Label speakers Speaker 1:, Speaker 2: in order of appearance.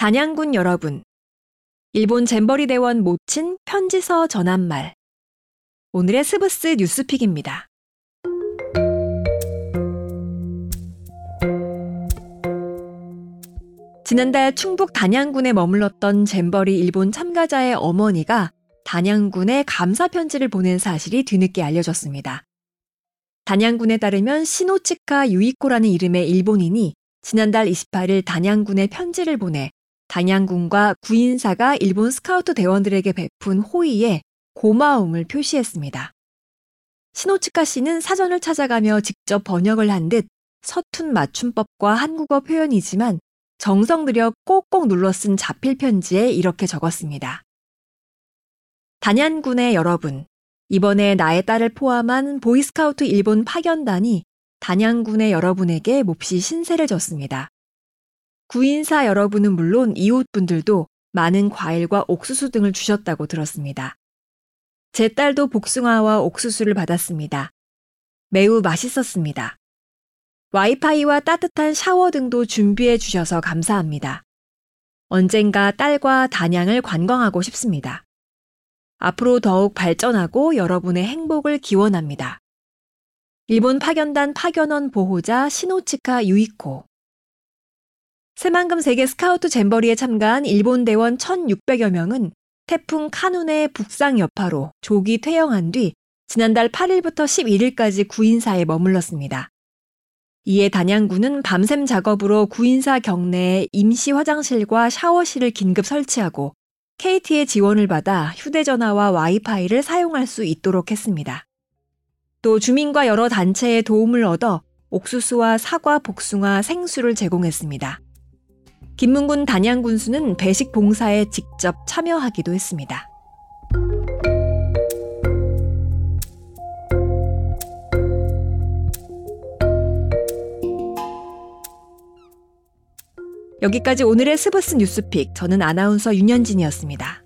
Speaker 1: 단양군 여러분, 일본 잼버리 대원 모친 편지서 전한 말. 오늘의 스브스 뉴스픽입니다. 지난달 충북 단양군에 머물렀던 잼버리 일본 참가자의 어머니가 단양군에 감사 편지를 보낸 사실이 뒤늦게 알려졌습니다. 단양군에 따르면 시노치카 유이코라는 이름의 일본인이 지난달 28일 단양군에 편지를 보내 단양군과 구인사가 일본 스카우트 대원들에게 베푼 호의에 고마움을 표시했습니다. 시노치카 씨는 사전을 찾아가며 직접 번역을 한 듯 서툰 맞춤법과 한국어 표현이지만 정성 들여 꼭꼭 눌러 쓴 자필 편지에 이렇게 적었습니다. 단양군의 여러분, 이번에 나의 딸을 포함한 보이스카우트 일본 파견단이 단양군의 여러분에게 몹시 신세를 졌습니다. 구인사 여러분은 물론 이웃분들도 많은 과일과 옥수수 등을 주셨다고 들었습니다. 제 딸도 복숭아와 옥수수를 받았습니다. 매우 맛있었습니다. 와이파이와 따뜻한 샤워 등도 준비해 주셔서 감사합니다. 언젠가 딸과 단양을 관광하고 싶습니다. 앞으로 더욱 발전하고 여러분의 행복을 기원합니다. 일본 파견단 파견원 보호자 시노치카 유이코 새만금 세계 스카우트 잼버리에 참가한 일본 대원 1,600여 명은 태풍 카눈의 북상 여파로 조기 퇴영한 뒤 지난달 8일부터 11일까지 구인사에 머물렀습니다. 이에 단양군은 밤샘 작업으로 구인사 경내에 임시 화장실과 샤워실을 긴급 설치하고 KT의 지원을 받아 휴대전화와 와이파이를 사용할 수 있도록 했습니다. 또 주민과 여러 단체의 도움을 얻어 옥수수와 사과, 복숭아, 생수를 제공했습니다. 김문군 단양 군수는 배식 봉사에 직접 참여하기도 했습니다. 여기까지 오늘의 스브스 뉴스픽. 저는 아나운서 윤현진이었습니다.